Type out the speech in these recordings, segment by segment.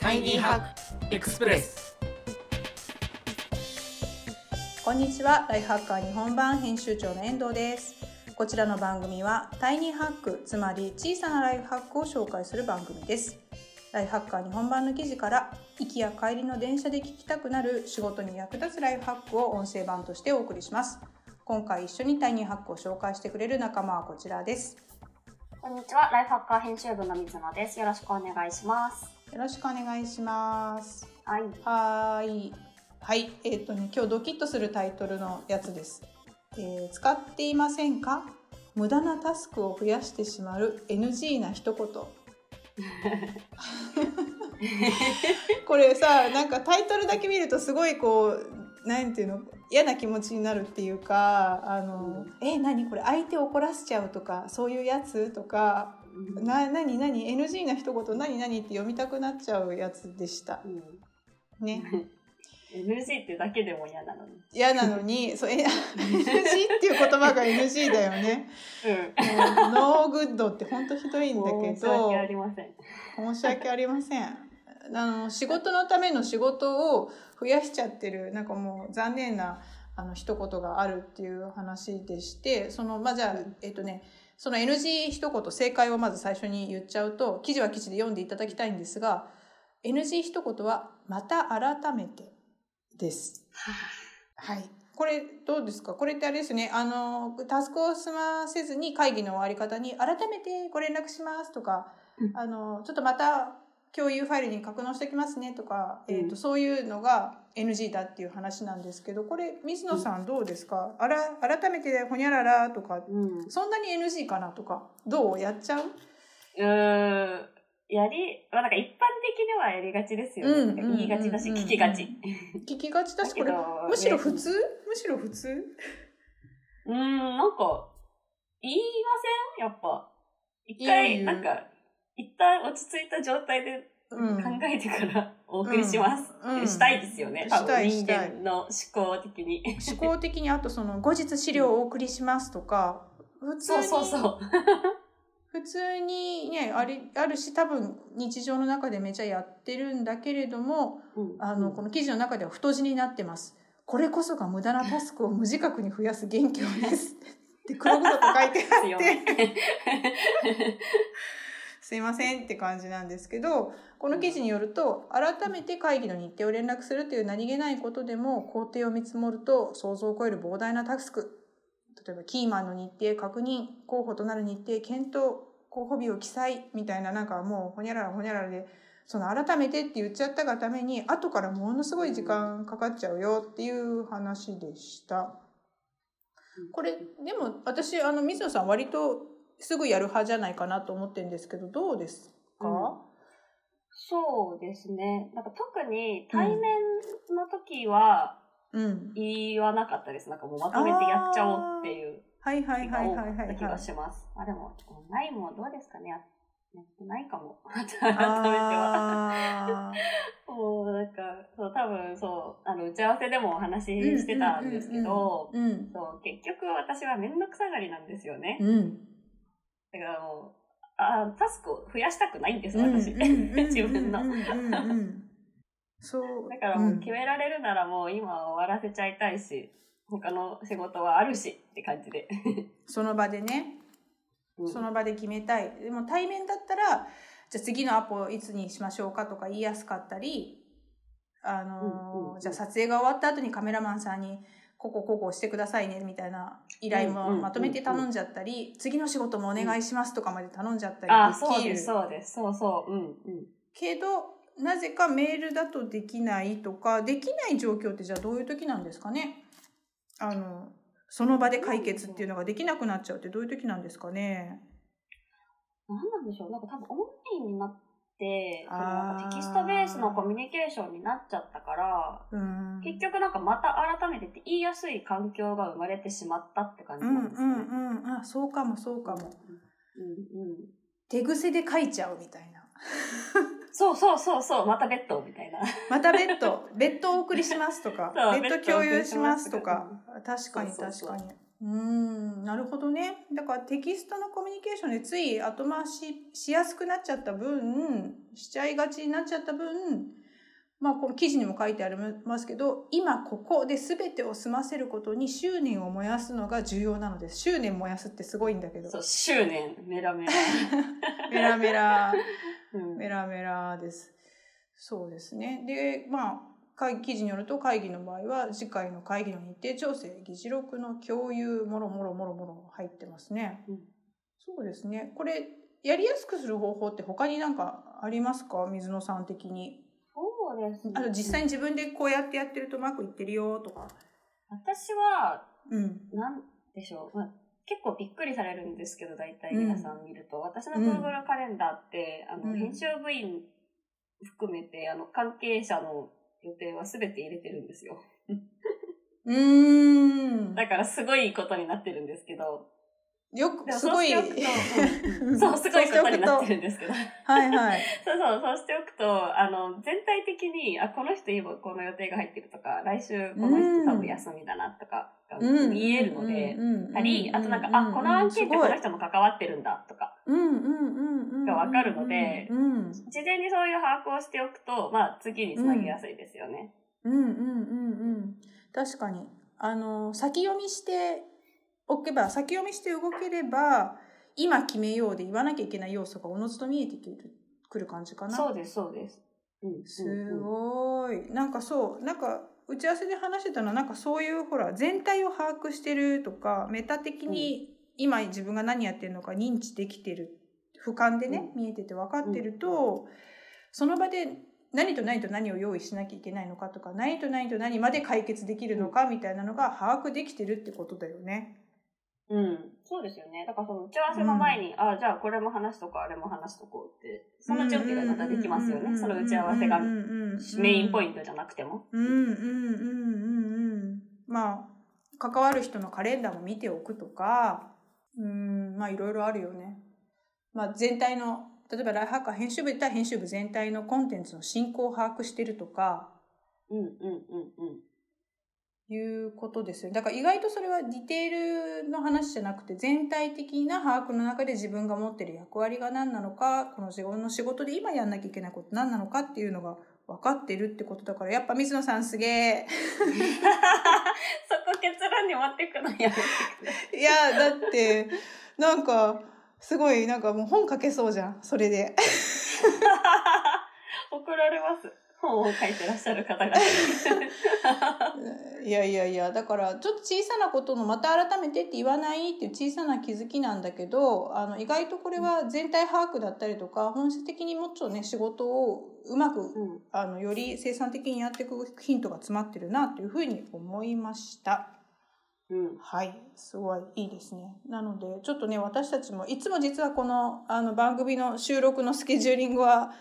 タイニーハックエクスプレスこんにちはライフハッカー日本版編集長の遠藤ですこちらの番組はタイニーハックつまり小さなライフハックを紹介する番組ですライフハッカー日本版の記事から行きや帰りの電車で聞きたくなる仕事に役立つライフハックを音声版としてお送りします今回一緒にタイニーハックを紹介してくれる仲間はこちらですこんにちは、ライフハッカー編集部の水野です。よろしくお願いします。よろしくお願いしますはい。はーい。はい。えっ、とね、今日ドキッとするタイトルのやつです。えー使っていませんか？無駄なタスクを増やしてしまう NG な一言。これさ、なんかタイトルだけ見るとすごいこう、なんていうの、嫌な気持ちになるっていうか、あの、え、何？これ相手を怒らせちゃうとか、そういうやつ？とか、な、なになに NG な一言何何？って読みたくなっちゃうやつでした。うん。ね。NG ってだけでも嫌なのに。嫌なのに、そう、え NG っていう言葉が NG だよね。うん。 no good って本当ひどいんだけど申し訳、ありません。申し訳ありません。あの、仕事のための仕事を増やしちゃってる、なんかもう残念な、あの、一言があるっていう話でして、その、まあ、じゃあ、えっとね、その NG 一言、正解をまず最初に言っちゃうと、記事は記事で読んでいただきたいんですが、NG 一言は、また改めてです。はい。これどうですか？これってあれですね。あの、タスクを済ませずに会議の終わり方に改めてご連絡しますとか、うんあの、ちょっとまた共有ファイルに格納しておきますねとか、うん。えっ、と、そういうのが NG だっていう話なんですけど、これ、水野さんどうですか、あら、改めてほにゃららとか、うん。そんなに NG かなとか、どう？やっちゃう？うーん。やり、まあなんか一般的にはやりがちですよね。うん。言いがちだし、うん聞きがち。聞きがちだし、これ、むしろ普通？むしろ普通？うーん、なんか、言いません？やっぱ。一言回、う。なんか、一旦落ち着いた状態でうん考えてからお送りします。うんうんしたいですよね。多分人間の思考的に。思考的にあとその後日資料をお送りしますとか、普通そうに、そうそう。普通にね、あり、あるし多分日常の中でめちゃやってるんだけれども、あの、この記事の中では太字になってます。これこそが無駄なタスクを無自覚に増やす元凶です。って黒々と書いてあ強って、め。すいませんって感じなんですけど、この記事によると、改めて会議の日程を連絡するという何気ないことでも、工程を見積もると想像を超える膨大なタスク。例えば、キーマンの日程確認、候補となる日程検討、候補日を記載、みたいななんかもう、ほにゃららほにゃららで、その改めてって言っちゃったがために、後からものすごい時間かかっちゃうよっていう話でした。これ、でも私、あの、水野さん割とすぐやる派じゃないかなと思ってるんですけど、どうですか、そうですね。なんか特に対面の時はうん。言わなかったです。なんかもうまとめてやっちゃおうっていうはいはいはいはいはい気がはい。します。あ、でも、ないもどうですかね？ややってないかも。改めては。あもうなんか、そう、多分そう、あの、打ち合わせでもお話しーしてたんですけど、うん。そう、結局私はめんどくさがりなんですよね。うん。だからもう、あタスクを増やしたくないんです、うん。私。自分のそう。だからもう決められるならもう今終わらせちゃいたいし、他の仕事はあるしって感じで。その場でね、うんその場で決めたい。でも対面だったら、じゃあ次のアポいつにしましょうかとか言いやすかったり、あのじゃあ撮影が終わった後にカメラマンさんに、ここここしてくださいねみたいな依頼もまとめて頼んじゃったり、次の仕事もお願いしますとかまで頼んじゃったりあ、できるそうです、そうです。そうそう。うん、うん。けど、なぜかメールだとできないとか、できない状況ってじゃあどういう時なんですかね？あの、その場で解決っていうのができなくなっちゃうってどういう時なんですかね？なんなんでしょうなんか多分オンラインになって、そのテキストベースのコミュニケーションになっちゃったから、うん。結局なんかまた改めてって言いやすい環境が生まれてしまったって感じうんうなんですね。んうん。あ、そうかもそうかも。うんうん。手癖で書いちゃうみたいな。そうそうそうそう、またベッドみたいな。またベッド、ベッドをお送りしますとか、ベッド共有しますとベッドお送りしか、確かにそうそうそう確かに。うんなるほどね。だからテキストのコミュニケーションでつい後回ししやすくなっちゃった分しちゃいがちになっちゃった分まあこの記事にも書いてありますけど今ここで全てを済ませることに執念を燃やすのが重要なのです執念燃やすってすごいんだけど。そう、執念、メラメラ。メラメラ。うん。メラメラです。そうですね。でまあ会記事によると会議の場合は次回の会議の日程調整議事録の共有もろもろもろもろ入ってますね、うん。そうですね。これやりやすくする方法って他になんかありますか？水野さん的に。そうですね。あと実際に自分でこうやってやってるとうまくいってるよとか。私は、うん。なんでしょう。まあ結構びっくりされるんですけど、大体皆さん見ると。私の Google カレンダーって、あの、うん。編集部員含めて、あの、関係者の予定は全て入れてるんですよ。うーんだからすごいことになってるんですけど。よくすごい。そうすごいことになってるんですけど。はいはい。そうそう、そうしておくと、あの、全体的に、あ、この人今この予定が入ってるとか、来週この人多分休みだなとか、うん。見えるので、うんたり、あとなんか、あ、この案件ってこの人も関わってるんだとか、うんうんうんうんがわかるのでうん。事前にそういう把握をしておくと、まあ、次につなげやすいですよね。うんうんうんうん。確かに。あの先読みしておけば先読みして動ければ今決めようで言わなきゃいけない要素がおのずと見えてくるくる感じかな。そうです、そうです。うん、すごい。なんかそうなんか打ち合わせで話してたのはなんかそういうほら全体を把握してるとかメタ的に今自分が何やってるのか認知できてる俯瞰でね、見えてて分かってると、その場で何と何と何を用意しなきゃいけないのかとか何と何と何まで解決できるのかみたいなのが把握できてるってことだよね。うん、そうですよね。だからその打ち合わせの前に、あ、じゃあこれも話しとこう、あれも話しとこうって、その準備がまたできますよね。その打ち合わせがメインポイントじゃなくても。うん。うん。うん。うん。うん。まあ、関わる人のカレンダーも見ておくとか、うん、まあいろいろあるよね。まあ全体の、例えばライフハッカー編集部いったら編集部全体のコンテンツの進行を把握してるとか、うん。うん。うん。うん。いうことですよ。だから意外とそれはディテールの話じゃなくて全体的な把握の中で自分が持ってる役割が何なのか、この自分の仕事で今やんなきゃいけないこと何なのかっていうのが分かってるってことだから、やっぱ水野さんすげえ。そこ結論に持ってくのや。いや、だって、なんか、すごい、なんかもう本書けそうじゃん、それで。怒られます。本を書いてらっしゃる方が。いやいやいや、だから、ちょっと小さなことの、また改めてって言わないっていう小さな気づきなんだけど、あの、意外とこれは全体把握だったりとか、本質的にもうちょっとね、仕事をうまく、うん。あの、より生産的にやっていくヒントが詰まってるな、というふうに思いました。うん。はい、すごいいいですね。なので、ちょっとね、私たちも、いつも実はこの、あの、番組の収録のスケジューリングは、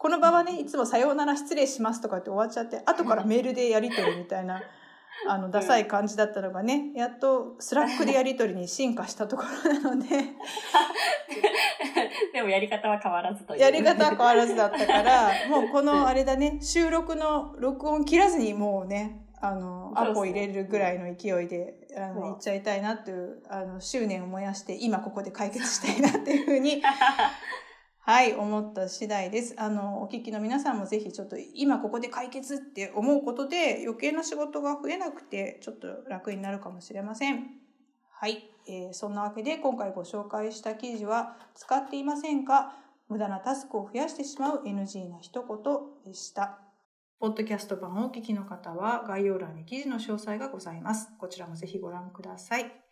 この場はね、いつもさようなら失礼しますとかって終わっちゃって、後からメールでやり取りみたいな、あの、ダサい感じだったのがね、やっと Slack でやり取りに進化したところなので、でもやり方は変わらずという。やり方は変わらずだったから、もうこのあれだね、収録の録音切らずにもうね、あの、アポ入れるぐらいの勢いで、あの、そういっちゃいたいなっていう、あの、執念を燃やして、今ここで解決したいなっていうふうに、はい、思った次第です。あの、お聞きの皆さんもぜひちょっと今ここで解決って思うことで余計な仕事が増えなくてちょっと楽になるかもしれません。はい、えーそんなわけで今回ご紹介した記事は使っていませんか？無駄なタスクを増やしてしまう NG な一言でした。ポッドキャスト版をお聞きの方は概要欄に記事の詳細がございます。こちらもぜひご覧ください。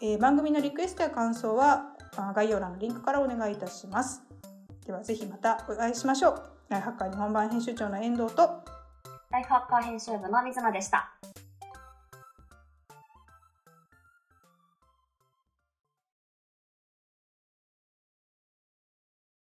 えー番組のリクエストや感想はあ概要欄のリンクからお願いいたします。ではぜひまたお会いしましょう。ライフハッカー日本版編集長の遠藤とライフハッカー編集部の水野でした。